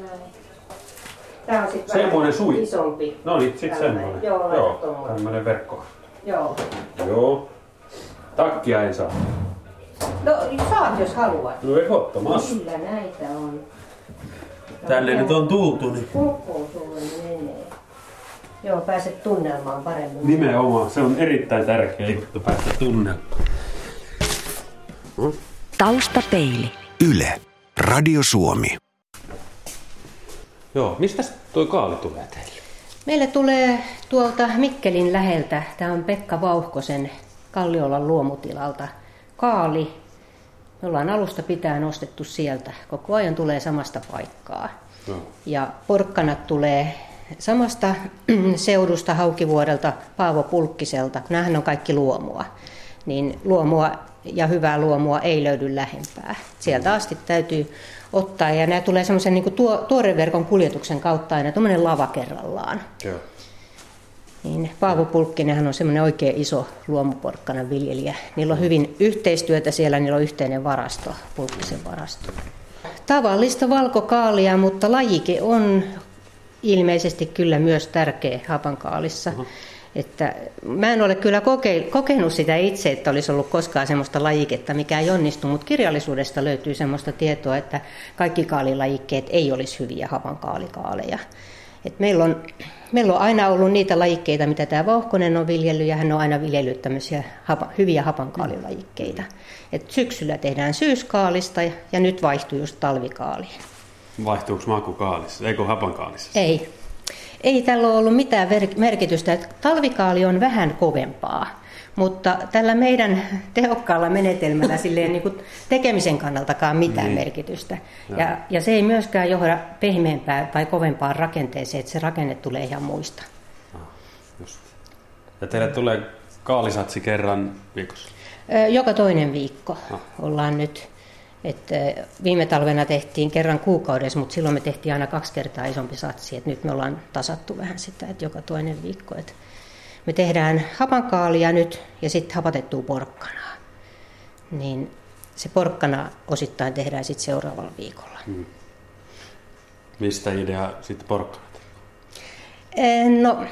näin. Tää on sitten Semmoinen sui. isompi. No niin, sit Tällainen. semmoinen. Joo, Joo tämmönen verkko. Joo. Joo. Takkia en saa. No saat jos haluat. No ehdottomasti. Kyllä näitä on. Tänne nyt on tultu, niin Koko sulle menee. Joo, pääset tunnelmaan paremmin. nimenomaan. Se on erittäin tärkeä juttu päästä tunnelmaan. Taustapeili. Yle. Radio Suomi. Joo, mistä toi kaali tulee teille? Meille tulee tuolta Mikkelin läheltä, tämä on Pekka Vauhkosen Kalliolan luomutilalta, kaali. Me ollaan alusta pitäen ostettu sieltä. Koko ajan tulee samasta paikkaa. Joo. Ja porkkanat tulee samasta seudusta Haukivuodelta Paavo Pulkkiselta. Nämähän on kaikki luomua. Niin luomua ja hyvää luomua ei löydy lähempää. Sieltä asti täytyy ottaa ja nämä tulee semmoisen niin tuo, tuoreverkon kuljetuksen kautta aina tuommoinen lava kerrallaan. Joo. Niin Paavo Pulkkinenhan on semmoinen oikein iso luomuporkkanan viljelijä. Niillä on hyvin yhteistyötä siellä, niillä on yhteinen varasto, Pulkkisen varasto. Tavallista valkokaalia, mutta lajike on ilmeisesti kyllä myös tärkeä hapankaalissa. Että mä en ole kyllä koke- kokenut sitä itse, että olisi ollut koskaan semmoista lajiketta, mikä ei onnistu, mutta kirjallisuudesta löytyy semmoista tietoa, että kaikki kaalilajikkeet ei olisi hyviä hapankaalikaaleja. Et meillä, on, meillä on aina ollut niitä lajikkeita, mitä tämä Vauhkonen on viljellyt, ja hän on aina viljellyt tämmöisiä hapa, hyviä hapankaalilajikkeita. Et syksyllä tehdään syyskaalista, ja, ja nyt vaihtuu just talvikaaliin. Vaihtuuko maku kaalissa? Eikö hapan kaalissa? Ei. Ei tällä ole ollut mitään merkitystä. että Talvikaali on vähän kovempaa, mutta tällä meidän tehokkaalla menetelmällä silleen niin kuin tekemisen kannaltakaan mitään Niin. merkitystä. Ja, ja se ei myöskään johda pehmeämpään tai kovempaan rakenteeseen, että se rakenne tulee ihan muista. Just. Ja teille tulee kaalisatsi kerran viikossa? Joka toinen viikko Ah. ollaan nyt. Et ö, viime talvena tehtiin kerran kuukaudessa, mutta silloin me tehtiin aina kaksi kertaa isompi satsi. Et nyt me ollaan tasattu vähän sitä, että joka toinen viikko. Et me tehdään hapankaalia nyt ja sitten hapatettua porkkanaa. Niin se porkkana osittain tehdään sitten seuraavalla viikolla. Mistä idea sitten porkkanat? No,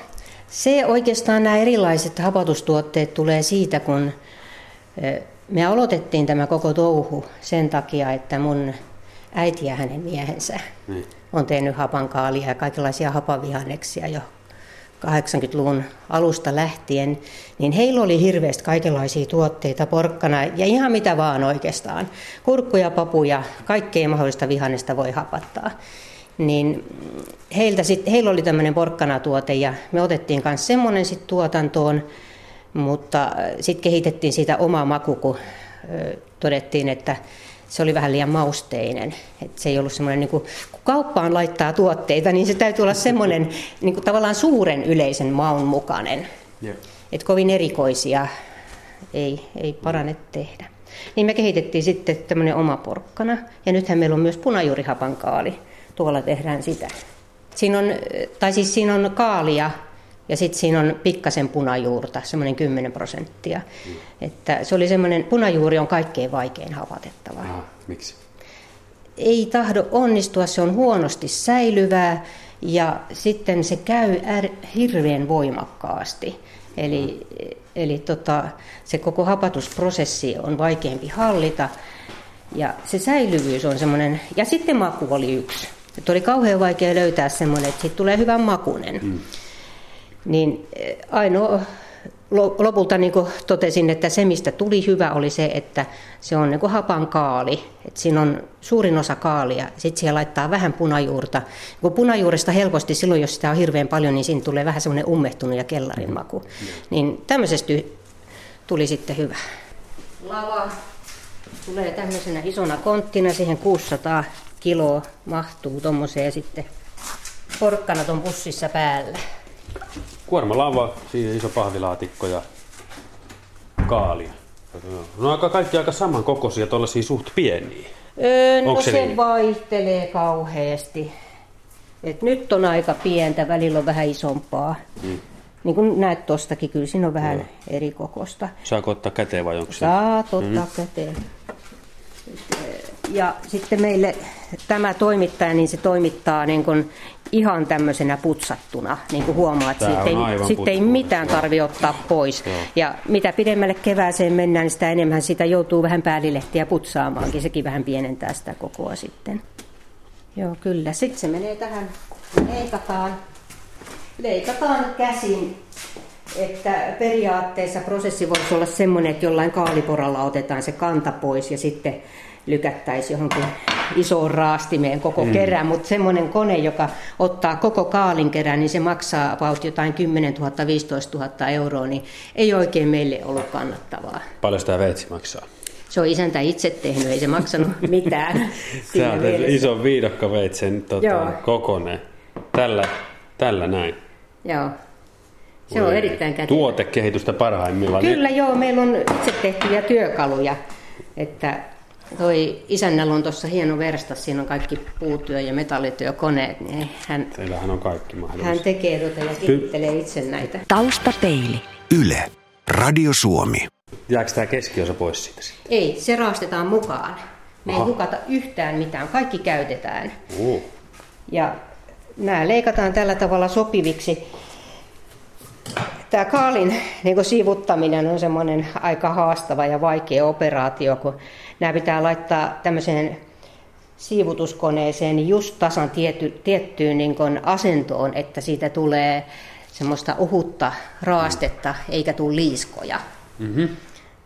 se oikeastaan nämä erilaiset hapatustuotteet tulee siitä, kun me aloitettiin tämä koko touhu sen takia, että mun äiti ja hänen miehensä Niin. on tehnyt hapankaalia ja kaikenlaisia hapavihanneksia jo 80-luvun alusta lähtien, niin heillä oli hirveästi kaikenlaisia tuotteita, porkkana ja ihan mitä vaan oikeastaan. Kurkkuja, papuja, kaikkea mahdollista vihannesta voi hapattaa. Niin heiltä sit, heillä oli tämmöinen porkkanatuote ja me otettiin myös semmoinen sitten tuotantoon, mutta sitten kehitettiin siitä oma maku, kun ö, todettiin, että se oli vähän liian mausteinen. Että se ei ollut semmoinen, niin kuin, kun kauppaan laittaa tuotteita, niin se täytyy olla semmoinen niin kuin tavallaan suuren yleisen maun mukainen. Joo. Että kovin erikoisia ei, ei parane tehdä. Niin me kehitettiin sitten tämmöinen oma porkkana. Ja nythän meillä on myös punajuurihapankaali. Tuolla tehdään sitä. Siinä on, tai siis siinä on kaalia ja sitten siinä on pikkasen punajuurta, semmoinen 10 prosenttia. Että se oli semmoinen, punajuuri on kaikkein vaikein hapatettava Aha, miksi? ei tahdo onnistua, se on huonosti säilyvää ja sitten se käy är, hirveän voimakkaasti. Eli, eli tota, se koko hapatusprosessi on vaikeampi hallita ja se säilyvyys on semmoinen, ja sitten maku oli yksi. Että oli kauhean vaikea löytää semmoinen, että siitä tulee hyvän makunen. Mm. Niin eh, ainoa lo- lopulta niin kuin totesin, että se mistä tuli hyvä oli se, että se on niin kuin hapan kaali. Että siinä on suurin osa kaalia. Sitten siihen laittaa vähän punajuurta. Kun punajuuresta helposti silloin, jos sitä on hirveän paljon, niin siinä tulee vähän semmoinen ummehtunut ja kellarin maku. Niin tämmöisestä tuli sitten hyvä. Lava tulee tämmöisenä isona konttina, siihen 600 kiloa mahtuu tuommoiseen sitten porkkanat on pussissa päällä. Kuorma lava, siinä iso pahvilaatikko ja kaalia. No aika kaikki aika samankokoisia, tuollaisia suht pieniä. Öö, no Onko se, se niin? vaihtelee kauheasti. Et nyt on aika pientä, välillä on vähän isompaa. Mm. Niin kuin näet tostakin, kyllä siinä on vähän Joo. eri kokosta. Saako ottaa käteen vai onko se? Saat ottaa mm. käteen. Ja sitten meille tämä toimittaja, niin se toimittaa niin kuin ihan tämmöisenä putsattuna, niin kuin huomaat. Tää Sitten on ei, mitään tarvi ottaa pois. Joo. Ja mitä pidemmälle kevääseen mennään, niin sitä enemmän sitä joutuu vähän päälilehtiä putsaamaankin. Sekin vähän pienentää sitä kokoa sitten. Joo, kyllä. Sitten se menee tähän, leikataan, leikataan käsin. Että periaatteessa prosessi voisi olla semmoinen, että jollain kaaliporalla otetaan se kanta pois ja sitten lykättäisiin johonkin isoon raastimeen koko mm. kerä, mutta semmoinen kone, joka ottaa koko kaalin kerän, niin se maksaa about jotain 10 000, 15 000 euroa, niin ei oikein meille ollut kannattavaa. Paljon tämä veitsi maksaa? Se on isäntä itse tehnyt, ei se maksanut mitään. On mielessä. iso viidakkoveitsen tota, Joo. kokonen. Tällä, tällä näin. Joo. Se on erittäin kätevä. Tuotekehitystä parhaimmillaan. Kyllä joo, meillä on itse tehtyjä työkaluja. Että toi isännällä on tuossa hieno verstas, siinä on kaikki puutyö- ja metallityökoneet, niin hän, Teillähän on kaikki mahdollista. hän tekee tuota ja kehittelee itse näitä. Taustapeili. Yle. Radio Suomi. Jääkö tämä keskiosa pois siitä sitten? Ei, se raastetaan mukaan. Me ei Aha. hukata yhtään mitään, kaikki käytetään. Uh. Ja nämä leikataan tällä tavalla sopiviksi. Tämä kaalin niin siivuttaminen on semmoinen aika haastava ja vaikea operaatio, kun nämä pitää laittaa tämmöiseen siivutuskoneeseen just tasan tiety, tiettyyn niin kuin asentoon, että siitä tulee semmoista ohutta raastetta eikä tule liiskoja. Mm-hmm.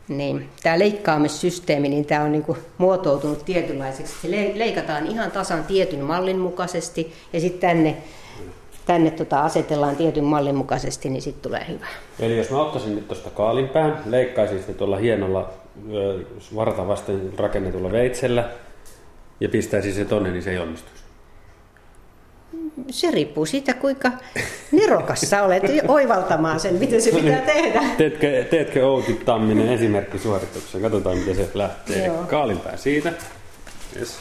Niin, tämä leikkaamissysteemi, niin tämä on niinku muotoutunut tietynlaiseksi. Se le- leikataan ihan tasan tietyn mallin mukaisesti ja sitten tänne, tänne tota asetellaan tietyn mallin mukaisesti, niin sitten tulee hyvä. Eli jos mä ottaisin nyt tuosta kaalinpään, leikkaisin sitä tuolla hienolla varta vasten rakennetulla veitsellä ja pistäisin se tonne, niin se ei onnistuisi. Se riippuu siitä, kuinka nerokas sä olet oivaltamaan sen, miten se pitää tehdä. Teetkö, teetkö Outi Tamminen esimerkkisuorituksen? Katsotaan, miten se lähtee. Joo. Kaalinpää siitä. Yes.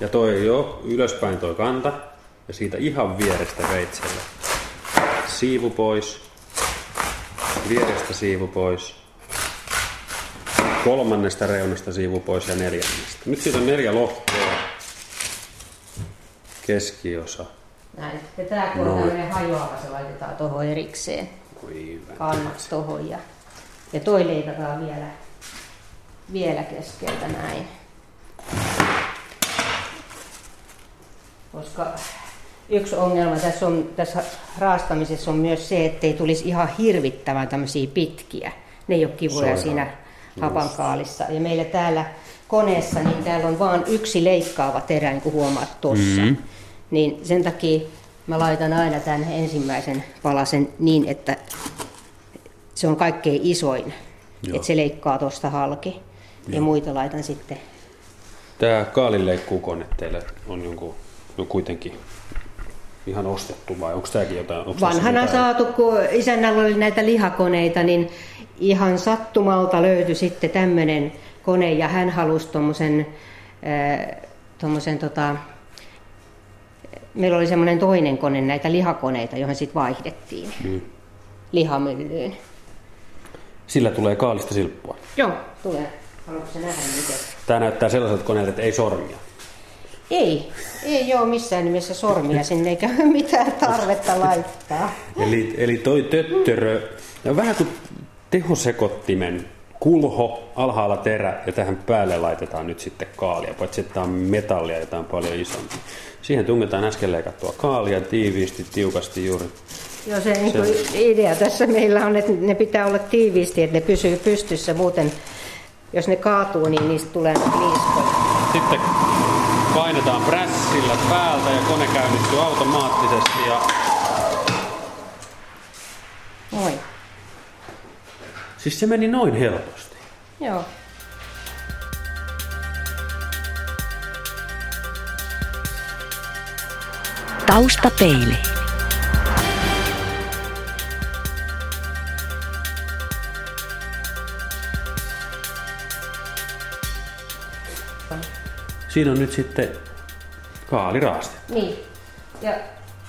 Ja toi jo ylöspäin toi kanta. Ja siitä ihan vierestä veitsellä. Siivu pois. Vierestä siivu pois. Kolmannesta reunasta siivu pois ja neljännestä. Nyt siitä on neljä lohkoa. Keskiosa. Näin. Ja tämä kun on tämmöinen hajoava, se laitetaan tuohon erikseen. Kannat tuohon ja, ja toi leikataan vielä, vielä keskeltä näin. Koska yksi ongelma tässä, on, tässä raastamisessa on myös se, ettei tulisi ihan hirvittävän tämmöisiä pitkiä. Ne ei ole kivoja Sairaan. siinä hapankaalissa. Ja meillä täällä koneessa, niin täällä on vain yksi leikkaava terä, niin kuin huomaat tuossa. Mm-hmm. Niin sen takia mä laitan aina tämän ensimmäisen palasen niin, että se on kaikkein isoin, Joo. että se leikkaa tuosta halki. Ja muita laitan sitten. Tämä kaalinleikkukone teillä on jonkun, no kuitenkin ihan ostettu vai onko tämäkin jotain? Onko Vanhana jotain- saatu, kun isännällä oli näitä lihakoneita, niin ihan sattumalta löytyi sitten tämmöinen kone ja hän halusi tuommoisen, tommosen, tota, meillä oli semmoinen toinen kone näitä lihakoneita, johon sitten vaihdettiin Mm. lihamyllyyn. Sillä tulee kaalista silppua. Joo, tulee. Haluatko se nähdä miten? Tämä näyttää sellaiselta koneelta, että ei sormia. Ei, ei ole missään nimessä sormia sinne eikä mitään tarvetta laittaa. Eli, eli toi töttörö, on vähän kuin tehosekottimen kulho, alhaalla terä ja tähän päälle laitetaan nyt sitten kaalia, paitsi että tämä on metallia ja tämä on paljon isompi. Siihen tungetaan äsken leikattua kaalia tiiviisti, tiukasti juuri. Joo, se, niin kuin idea tässä meillä on, että ne pitää olla tiiviisti, että ne pysyy pystyssä. Muuten, jos ne kaatuu, niin niistä tulee liiskoja. Sitten painetaan prässillä päältä ja kone käynnistyy automaattisesti ja Noin. siis se meni noin helposti. Joo. Taustapeili. Siinä on nyt sitten kaaliraaste. Niin. Ja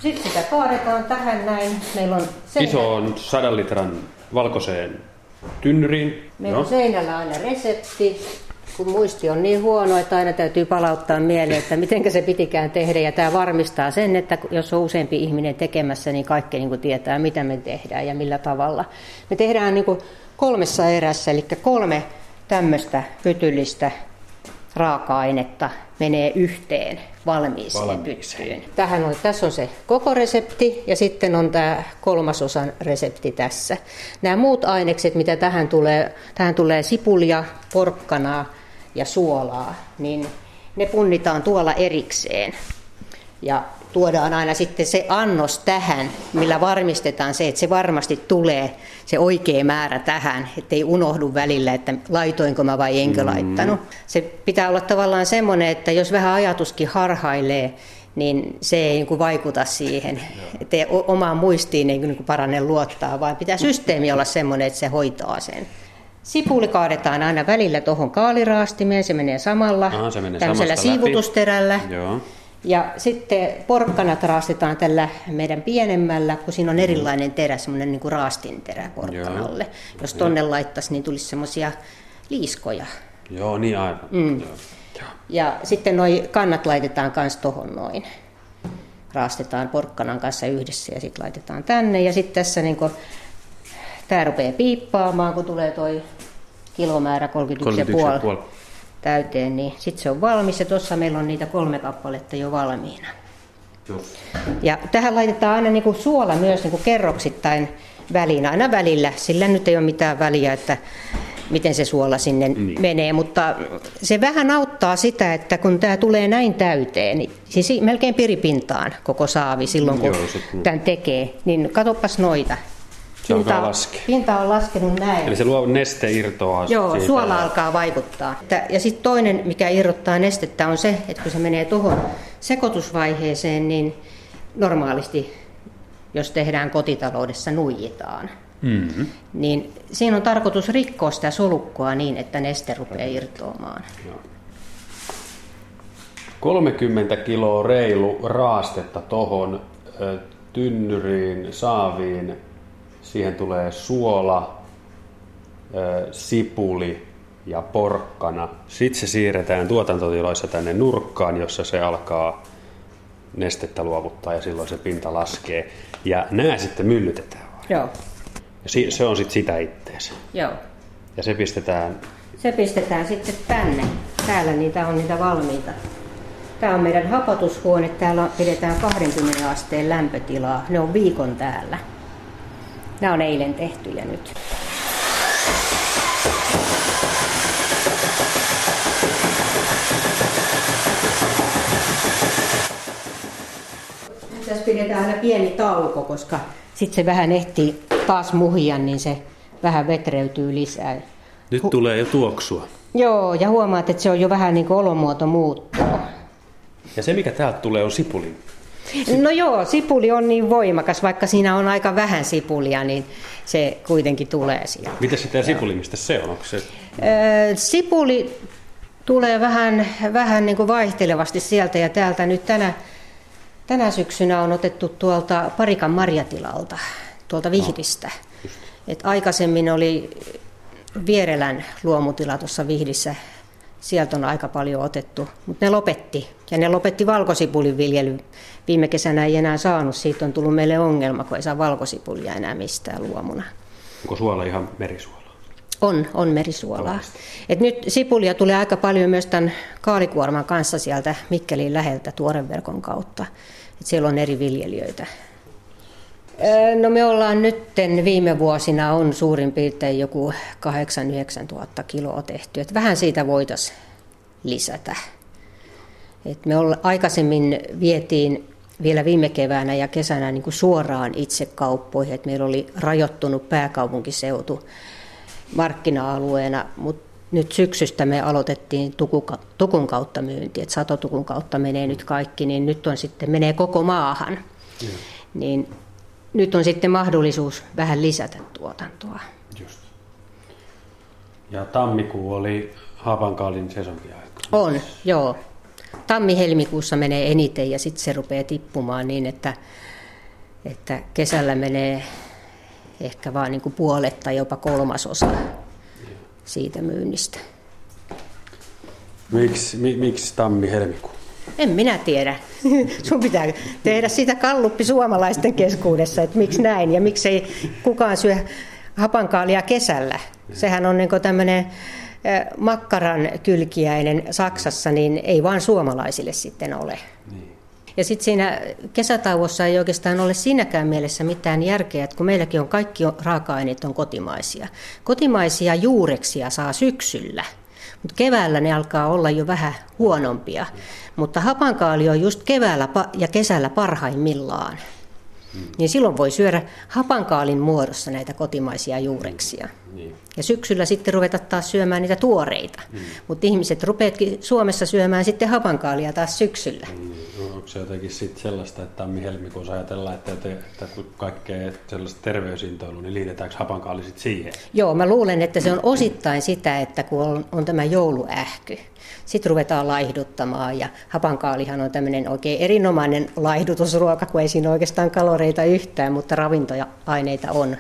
sitten sitä kaadetaan tähän näin. Meillä on seinä, Isoon sadan litran valkoiseen tynnyriin. meillä on seinällä aina resepti. kun muisti on niin huono, että aina täytyy palauttaa mieleen, että miten se pitikään tehdä. Ja tämä varmistaa sen, että jos on useampi ihminen tekemässä, niin kaikki niin kuin tietää, mitä me tehdään ja millä tavalla. Me tehdään niin kuin kolmessa erässä, eli kolme tämmöistä pytyllistä raaka-ainetta menee yhteen valmiiseen, valmiiseen. pyttyyn. Tähän on, tässä on se koko resepti ja sitten on tämä kolmasosan resepti tässä. Nämä muut ainekset, mitä tähän tulee, tähän tulee sipulia, porkkanaa ja suolaa, niin ne punnitaan tuolla erikseen. Ja tuodaan aina sitten se annos tähän, millä varmistetaan se, että se varmasti tulee se oikea määrä tähän, ettei unohdu välillä, että laitoinko mä vai enkö mm. laittanut. Se pitää olla tavallaan semmoinen, että jos vähän ajatuskin harhailee, niin se ei niin kuin vaikuta siihen, että omaan muistiin ei niin kuin parane luottaa, vaan pitää systeemi olla semmoinen, että se hoitaa sen. Sipuli kaadetaan aina välillä tuohon kaaliraastimeen, se menee samalla Aha, se menee tämmöisellä siivutusterällä. Joo. Ja sitten porkkanat raastetaan tällä meidän pienemmällä, kun siinä on erilainen terä, semmoinen niin kuin raastinterä porkkanalle. Joo. Jos tonne Joo. laittaisi, niin tulisi semmoisia liiskoja. Joo, niin aivan. Mm. Joo. Ja sitten noi kannat laitetaan myös tohon noin. Raastetaan porkkanan kanssa yhdessä ja sitten laitetaan tänne. Ja sitten tässä niin kuin, tämä rupeaa piippaamaan, kun tulee toi kilomäärä 31,5 täyteen, niin sitten se on valmis ja tuossa meillä on niitä kolme kappaletta jo valmiina. Just. Ja tähän laitetaan aina niin kuin suola myös niin kuin kerroksittain väliin, aina välillä. Sillä nyt ei ole mitään väliä, että miten se suola sinne niin. menee, mutta se vähän auttaa sitä, että kun tämä tulee näin täyteen, niin siis melkein piripintaan koko saavi silloin, kun Joo, tämän tekee, niin katoppas noita. Se pinta, laske. pinta on laskenut näin. Eli se luo neste irtoaa Joo, siitä. suola alkaa vaikuttaa. Ja sitten toinen, mikä irrottaa nestettä, on se, että kun se menee tuohon sekoitusvaiheeseen, niin normaalisti, jos tehdään kotitaloudessa, nuijitaan. Mm-hmm. Niin siinä on tarkoitus rikkoa sitä solukkoa niin, että neste rupeaa irtoamaan. Joo. 30 kiloa reilu raastetta tuohon tynnyriin, saaviin Siihen tulee suola, sipuli ja porkkana. Sitten se siirretään tuotantotiloissa tänne nurkkaan, jossa se alkaa nestettä luovuttaa ja silloin se pinta laskee. Ja nämä sitten myllytetään. Joo. Ja se on sitten sitä itteensä. Joo. Ja se pistetään... Se pistetään sitten tänne. Täällä niitä on niitä valmiita. Tämä on meidän hapatushuone. Täällä pidetään 20 asteen lämpötilaa. Ne on viikon täällä. Nämä on eilen tehtyjä nyt. Tässä pidetään aina pieni tauko, koska sitten se vähän ehtii taas muhia, niin se vähän vetreytyy lisää. Nyt Hu- tulee jo tuoksua. Joo, ja huomaat, että se on jo vähän niin kuin olomuoto muuttuu. Ja se, mikä täältä tulee, on sipuli. No joo, sipuli on niin voimakas, vaikka siinä on aika vähän sipulia, niin se kuitenkin tulee sieltä. Mitä sitä sipuli, mistä se on? Onko se... sipuli tulee vähän, vähän niin kuin vaihtelevasti sieltä ja täältä nyt tänä, tänä syksynä on otettu tuolta Parikan marjatilalta, tuolta Vihdistä. No, Et aikaisemmin oli Vierelän luomutila tuossa Vihdissä sieltä on aika paljon otettu, mutta ne lopetti. Ja ne lopetti valkosipulin viljely. Viime kesänä ei enää saanut, siitä on tullut meille ongelma, kun ei saa valkosipulia enää mistään luomuna. Onko suola ihan merisuolaa? On, on merisuolaa. Et nyt sipulia tulee aika paljon myös tämän kaalikuorman kanssa sieltä Mikkelin läheltä tuoreverkon kautta. Et siellä on eri viljelijöitä. No me ollaan nyt viime vuosina on suurin piirtein joku 8-9 tuhatta kiloa tehty. Et vähän siitä voitaisiin lisätä. Et me olla, aikaisemmin vietiin vielä viime keväänä ja kesänä niin kuin suoraan itse kauppoihin. Et meillä oli rajoittunut pääkaupunkiseutu markkina-alueena, mutta nyt syksystä me aloitettiin tukun kautta myynti, että satotukun kautta menee nyt kaikki, niin nyt on sitten menee koko maahan. Mm. Niin nyt on sitten mahdollisuus vähän lisätä tuotantoa. Just. Ja tammikuu oli Havankaalin sesonkiaika. On, joo. Tammi-helmikuussa menee eniten ja sitten se rupeaa tippumaan niin, että, että kesällä menee ehkä vain niin kuin puolet tai jopa kolmasosa siitä myynnistä. Miksi, mi, miksi tammi-helmikuu? En minä tiedä. Sun pitää tehdä sitä kalluppi suomalaisten keskuudessa, että miksi näin ja miksi ei kukaan syö hapankaalia kesällä. Sehän on niin tämmöinen makkaran kylkiäinen Saksassa, niin ei vaan suomalaisille sitten ole. Niin. Ja sitten siinä kesätauossa ei oikeastaan ole siinäkään mielessä mitään järkeä, että kun meilläkin on kaikki raaka-aineet on kotimaisia. Kotimaisia juureksia saa syksyllä, mutta keväällä ne alkaa olla jo vähän huonompia. Mutta hapankaali on just keväällä ja kesällä parhaimmillaan. Niin silloin voi syödä hapankaalin muodossa näitä kotimaisia juureksia. Niin. Ja syksyllä sitten ruveta taas syömään niitä tuoreita. Mm. Mutta ihmiset rupeatkin Suomessa syömään sitten hapankaalia taas syksyllä. Mm. No, onko se jotenkin sitten sellaista, että tammi-helmikuussa ajatellaan, että, että, että kun kaikkea sellaista terveysintoilua, niin liitetäänkö hapankaali sitten siihen? Joo, mä luulen, että se on osittain sitä, että kun on, on tämä jouluähky, sitten ruvetaan laihduttamaan ja hapankaalihan on tämmöinen oikein erinomainen laihdutusruoka, kun ei siinä oikeastaan kaloreita yhtään, mutta ravintoaineita on.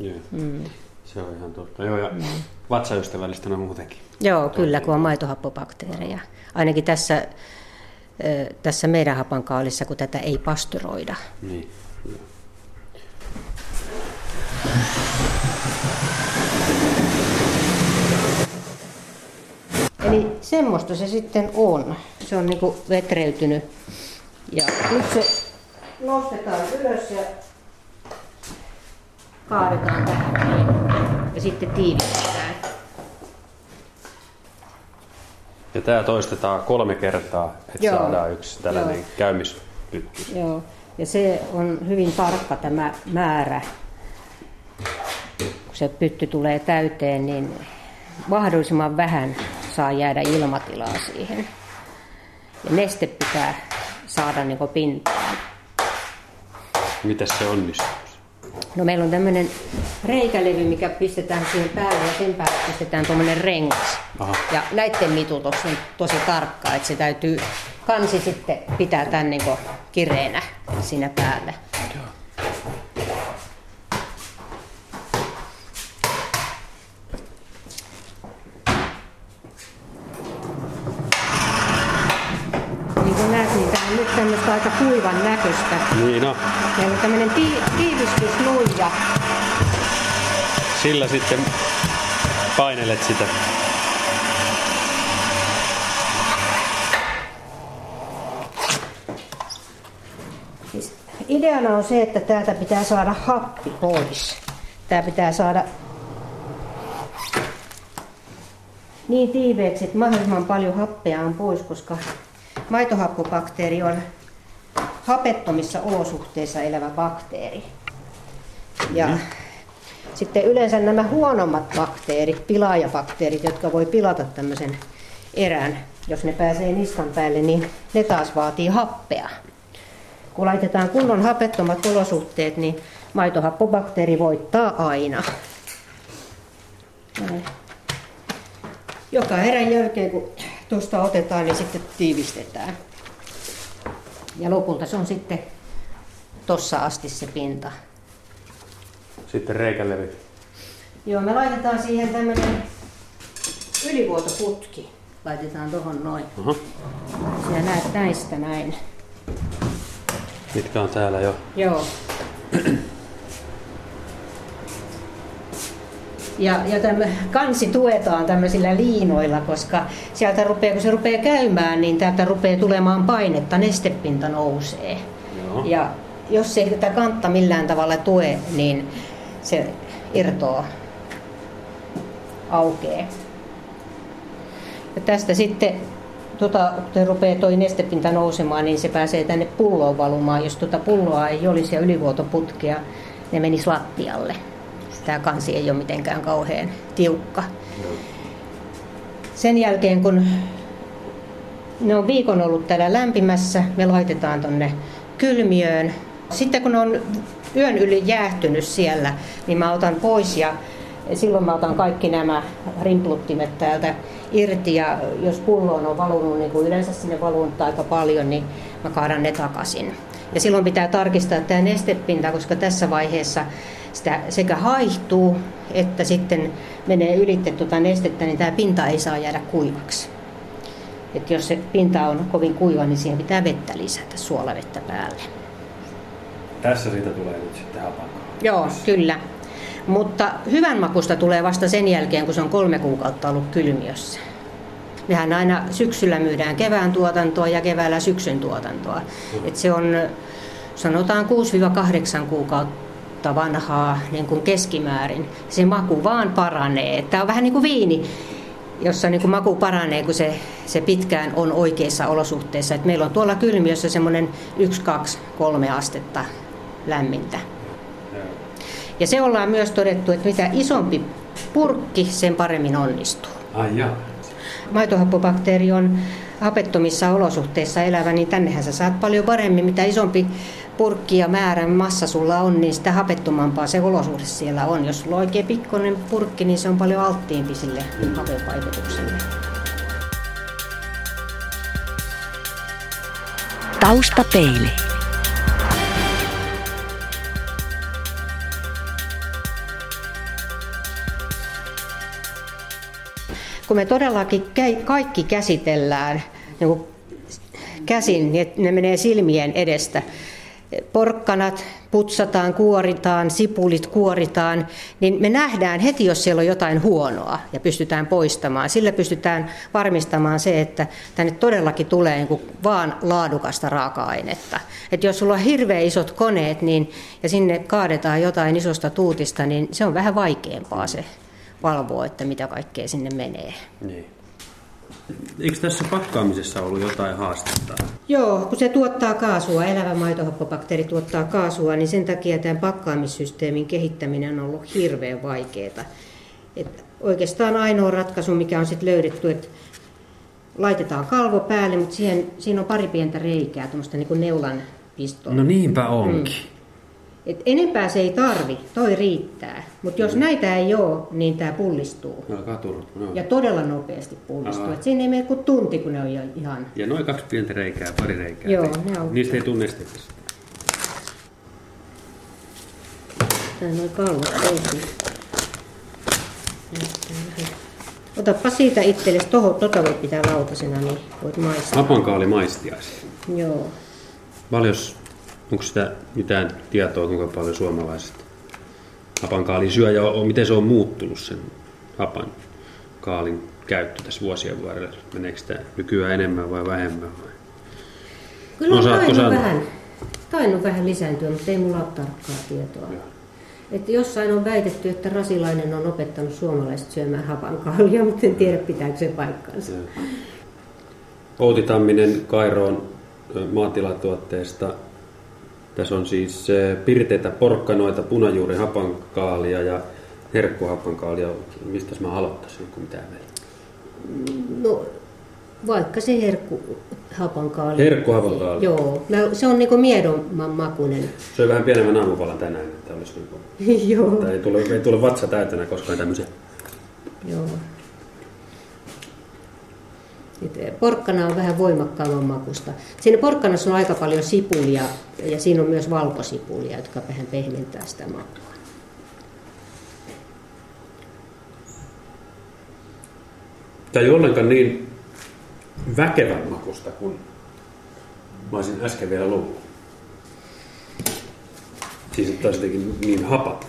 Yeah. Mm. Se on ihan totta. Joo, ja vatsaystävällistä on muutenkin. Joo, kyllä, kun on maitohappobakteereja. Ainakin tässä, tässä meidän hapankaalissa, kun tätä ei pastyroida. Niin. Eli semmoista se sitten on. Se on niinku vetreytynyt. Ja nyt se nostetaan ylös ja kaadetaan tähän ja sitten tiivistetään. Ja tämä toistetaan kolme kertaa, että Joo. saadaan yksi tällainen Joo. käymispytty. Joo, ja se on hyvin tarkka tämä määrä. Kun se pytty tulee täyteen, niin mahdollisimman vähän saa jäädä ilmatilaa siihen. Ja neste pitää saada niin pintaan. Miten se onnistuu? No meillä on tämmöinen reikälevy, mikä pistetään siihen päälle ja sen päälle pistetään tuommoinen rengas. Aha. Ja näiden mitutus on tosi tarkka, että se täytyy kansi sitten pitää tämän niin kireenä siinä päällä. tämmöistä aika kuivan näköistä. Niin no. Meillä on tämmöinen ti- tiivistysnuija. Sillä sitten painelet sitä. Siis ideana on se, että täältä pitää saada happi pois. Tää pitää saada niin tiiveeksi, että mahdollisimman paljon happea on pois, koska Maitohappobakteeri on hapettomissa olosuhteissa elävä bakteeri. Ja mm. sitten yleensä nämä huonommat bakteerit, pilaajabakteerit, jotka voi pilata tämmöisen erän, jos ne pääsee niskan päälle, niin ne taas vaatii happea. Kun laitetaan kunnon hapettomat olosuhteet, niin maitohappobakteeri voittaa aina. Joka erän jälkeen, kun tuosta otetaan, niin sitten tiivistetään. Ja lopulta se on sitten tossa asti se pinta. Sitten reikälevyt. Joo, me laitetaan siihen tämmöinen ylivuotoputki. Laitetaan tuohon noin. Uh-huh. Sinä näet näistä näin. Mitkä on täällä jo? Joo. Ja, ja tämä kansi tuetaan tämmöisillä liinoilla, koska sieltä rupeaa, kun se rupeaa käymään, niin täältä rupeaa tulemaan painetta, nestepinta nousee. Joo. Ja jos ei tätä kantta millään tavalla tue, niin se irtoaa, aukeaa. Ja tästä sitten tuota, kun rupeaa toi nestepinta nousemaan, niin se pääsee tänne pulloon valumaan. Jos tuota pulloa ei olisi ja ylivuotoputkea, ne menisi lattialle tämä kansi ei ole mitenkään kauhean tiukka. Sen jälkeen kun ne on viikon ollut täällä lämpimässä, me laitetaan tonne kylmiöön. Sitten kun on yön yli jäähtynyt siellä, niin mä otan pois ja silloin mä otan kaikki nämä rimpluttimet täältä irti ja jos pulloon on valunut, niin kuin yleensä sinne valunut aika paljon, niin mä kaadan ne takaisin. Ja silloin pitää tarkistaa tämä nestepinta, koska tässä vaiheessa sitä sekä haihtuu että sitten menee ylitte tuota nestettä, niin tämä pinta ei saa jäädä kuivaksi. Että jos se pinta on kovin kuiva, niin siihen pitää vettä lisätä, suolavettä päälle. Tässä siitä tulee nyt sitten hapankaa. Joo, kyllä. Mutta hyvän makusta tulee vasta sen jälkeen, kun se on kolme kuukautta ollut kylmiössä. Mehän aina syksyllä myydään kevään tuotantoa ja keväällä syksyn tuotantoa. Et se on sanotaan 6-8 kuukautta vanhaa niin kuin keskimäärin. Se maku vaan paranee. Tämä on vähän niin kuin viini, jossa niin kuin maku paranee, kun se, se pitkään on oikeissa olosuhteissa. Et meillä on tuolla kylmiössä semmoinen 1, 2, 3 astetta lämmintä. Ja se ollaan myös todettu, että mitä isompi purkki, sen paremmin onnistuu. Ai. Maitohappobakteeri on hapettomissa olosuhteissa elävä, niin tännehän sä saat paljon paremmin. Mitä isompi purkki ja määrän massa sulla on, niin sitä hapettomampaa se olosuhde siellä on. Jos sulla on oikein pikkoinen purkki, niin se on paljon alttiimpi sille hapevaikutukselle. Taustapeili. kun me todellakin kaikki käsitellään niin käsin, niin ne menee silmien edestä. Porkkanat putsataan, kuoritaan, sipulit kuoritaan, niin me nähdään heti, jos siellä on jotain huonoa ja pystytään poistamaan. Sillä pystytään varmistamaan se, että tänne todellakin tulee niin vaan laadukasta raaka-ainetta. Et jos sulla on hirveän isot koneet niin, ja sinne kaadetaan jotain isosta tuutista, niin se on vähän vaikeampaa se valvoa, että mitä kaikkea sinne menee. Niin. Eikö tässä pakkaamisessa ollut jotain haastetta? Joo, kun se tuottaa kaasua, elävä maitohappobakteeri tuottaa kaasua, niin sen takia tämän pakkaamissysteemin kehittäminen on ollut hirveän vaikeaa. Et oikeastaan ainoa ratkaisu, mikä on sitten löydetty, että laitetaan kalvo päälle, mutta siihen, siinä on pari pientä reikää, tuommoista niin neulan pistoa. No niinpä onkin. Mm. Et enempää se ei tarvi, toi riittää. Mutta jos mm. näitä ei ole, niin tämä pullistuu. Alkaa turut, no. Ja todella nopeasti pullistuu. Et siinä ei mene kuin tunti, kun ne on jo ihan... Ja noin kaksi pientä reikää, pari reikää. Joo, ne on. Niistä ei tunne esteitä. Tää noin oikein. Otapa siitä itsellesi, toho, tota voit pitää lautasena, niin voit maistaa. Hapankaali maistiaisi. Joo. Paljon Onko sitä mitään tietoa, kuinka paljon suomalaiset hapankaalin syö ja miten se on muuttunut sen hapan kaalin käyttö tässä vuosien varrella? Meneekö sitä nykyään enemmän vai vähemmän? Vai? Kyllä on tainnut vähän, tainnut vähän lisääntyä, mutta ei mulla ole tarkkaa tietoa. Että jossain on väitetty, että rasilainen on opettanut suomalaiset syömään hapankaalia, mutta en tiedä pitääkö se paikkansa. Outi Tamminen Kairoon maatilatuotteesta tässä on siis eh, pirteitä porkkanoita, punajuuri hapankaalia ja herkkuhapankaalia. Mistä mä aloittaisin, kun mitään meillä? No, vaikka se herkku hapankaali. Herkkuhapankaali. Joo, se on niinku miedomman makunen. Se on vähän pienemmän aamupalan tänään, että olisi niinku... Joo. Ei tule, ei tule vatsa täytänä koskaan tämmöisiä. Joo. Porkkana on vähän voimakkaamman makusta. Siinä porkkanassa on aika paljon sipulia ja siinä on myös valkosipulia, jotka vähän pehmentää sitä makua. Tämä ei ollenkaan niin väkevän makusta kuin mä olisin äsken vielä luullut. Siis että niin hapata.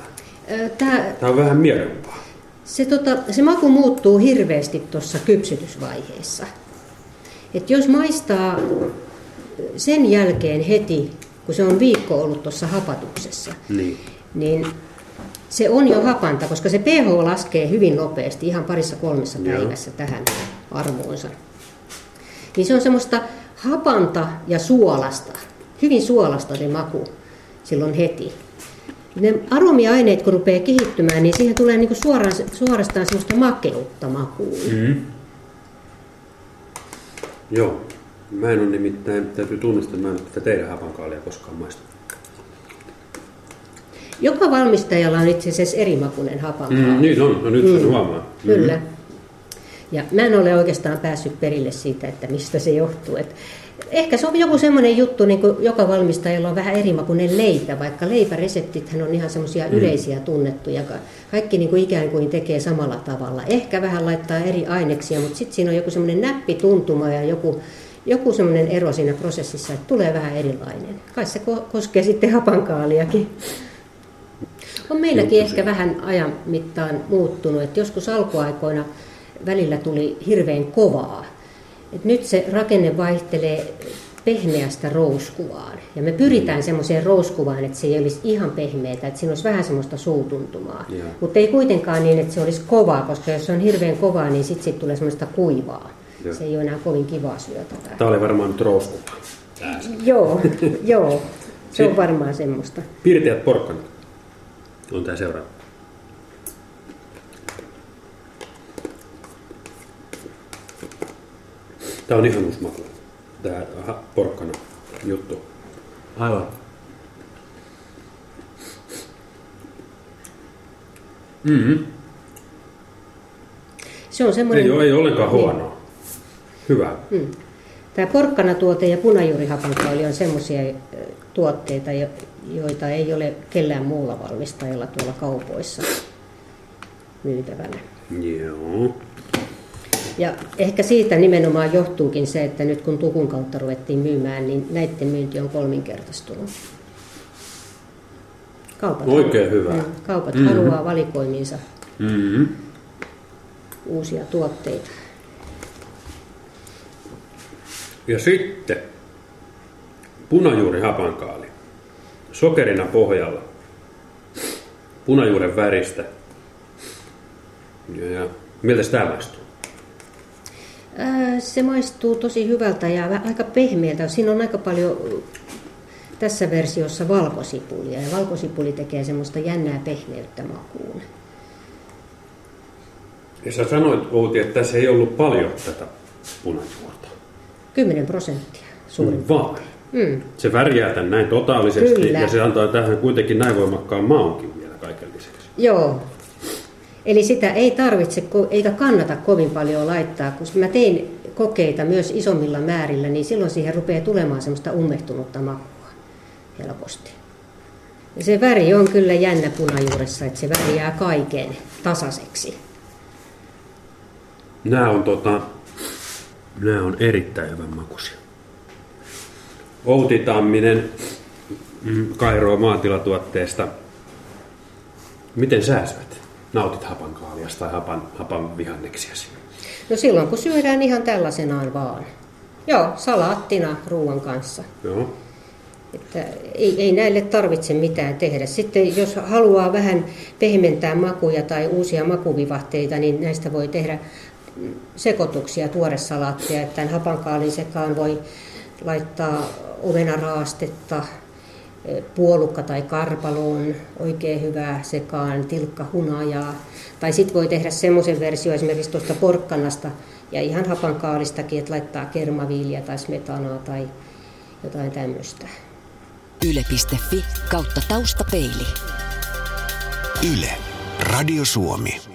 Tämä, Tämä on vähän miedompaa. Se, tota, se maku muuttuu hirveästi tuossa kypsytysvaiheessa. Et jos maistaa sen jälkeen heti, kun se on viikko ollut tuossa hapatuksessa, niin. niin se on jo hapanta, koska se pH laskee hyvin nopeasti, ihan parissa kolmessa Joo. päivässä tähän arvoonsa. Niin se on semmoista hapanta ja suolasta, hyvin suolasta se maku silloin heti ne aromiaineet, kun rupeaa kehittymään, niin siihen tulee niin suoraan, suorastaan sellaista makeutta makuun. Mm. Joo. Mä en ole nimittäin, täytyy tunnistaa, että mä en ole tätä teidän hapankaalia koskaan maistanut. Joka valmistajalla on itse asiassa eri makunen hapankaali. Mm, niin on, no nyt mm. huomaa. Mm. Kyllä. Ja mä en ole oikeastaan päässyt perille siitä, että mistä se johtuu. Et Ehkä se on joku semmoinen juttu, niin kuin joka valmistajalla on vähän eri makuinen leipä, vaikka leipäreseptithän on ihan semmoisia mm. yleisiä tunnettuja. Kaikki niin kuin ikään kuin tekee samalla tavalla. Ehkä vähän laittaa eri aineksia, mutta sitten siinä on joku semmoinen näppituntuma ja joku, joku semmoinen ero siinä prosessissa, että tulee vähän erilainen. Kai se koskee sitten hapankaaliakin. On meilläkin ehkä vähän ajan mittaan muuttunut, että joskus alkuaikoina välillä tuli hirveän kovaa. Et nyt se rakenne vaihtelee pehmeästä rouskuvaan. Ja me pyritään semmoiseen rouskuvaan, että se ei olisi ihan pehmeää, että siinä olisi vähän semmoista suutuntumaa. Yeah. Mutta ei kuitenkaan niin, että se olisi kovaa, koska jos se on hirveän kovaa, niin sitten sit tulee semmoista kuivaa. Yeah. Se ei ole enää kovin kivaa syötävää. Tämä oli varmaan nyt rouskuvaa. joo, joo, se on varmaan semmoista. Pirteät porkkanat on tämä seuraava. Tämä on ihan usmaton, tämä porkkana juttu. Aivan. Mm-hmm. Se on semmoinen... Ei, ole, ei ollenkaan niin. huonoa. Hyvä. Mm. Tämä porkkanatuote ja punajuurihapankaali on semmoisia tuotteita, joita ei ole kellään muulla valmistajalla tuolla kaupoissa myytävänä. Joo. Ja ehkä siitä nimenomaan johtuukin se, että nyt kun tukun kautta ruvettiin myymään, niin näiden myynti on kolminkertaistunut. Kaupat Oikein hyvä. Mm, kaupat mm-hmm. haluaa valikoimiinsa mm-hmm. uusia tuotteita. Ja sitten punajuuri hapankaali. Sokerina pohjalla. Punajuuren väristä. Ja, ja miltä tämä maistuu? Se maistuu tosi hyvältä ja aika pehmeältä. Siinä on aika paljon tässä versiossa valkosipulia ja valkosipuli tekee semmoista jännää pehmeyttä makuun. Ja sä sanoit Outi, että tässä ei ollut paljon tätä punajuurta. 10 prosenttia suurin Vaan. Mm. Se värjää tämän näin totaalisesti Kyllä. ja se antaa tähän kuitenkin näin voimakkaan maunkin vielä kaiken lisäksi. Joo, Eli sitä ei tarvitse eikä kannata kovin paljon laittaa, koska mä tein kokeita myös isommilla määrillä, niin silloin siihen rupeaa tulemaan semmoista ummehtunutta makua helposti. Ja se väri on kyllä jännä punajuuressa, että se väriää kaiken tasaiseksi. Nämä on, tota, nämä on erittäin hyvän makuisia. Outi Tamminen mm, Kairoa maatilatuotteesta. Miten sä syöt? Nautit hapankaaliasta tai hapan, hapan vihanneksiasi? No silloin kun syödään ihan tällaisenaan vaan. Joo, salaattina ruoan kanssa. Joo. Että ei, ei näille tarvitse mitään tehdä. Sitten jos haluaa vähän pehmentää makuja tai uusia makuvivahteita, niin näistä voi tehdä sekoituksia, tuoresalaattia. Että tämän hapankaalin sekaan voi laittaa omenaraastetta, puolukka tai karpalo on oikein hyvää sekaan, tilkka hunajaa. Tai sitten voi tehdä semmoisen versio esimerkiksi tuosta porkkanasta ja ihan hapankaalistakin, että laittaa kermaviiliä tai smetanaa tai jotain tämmöistä. Yle.fi kautta taustapeili. Yle. Radio Suomi.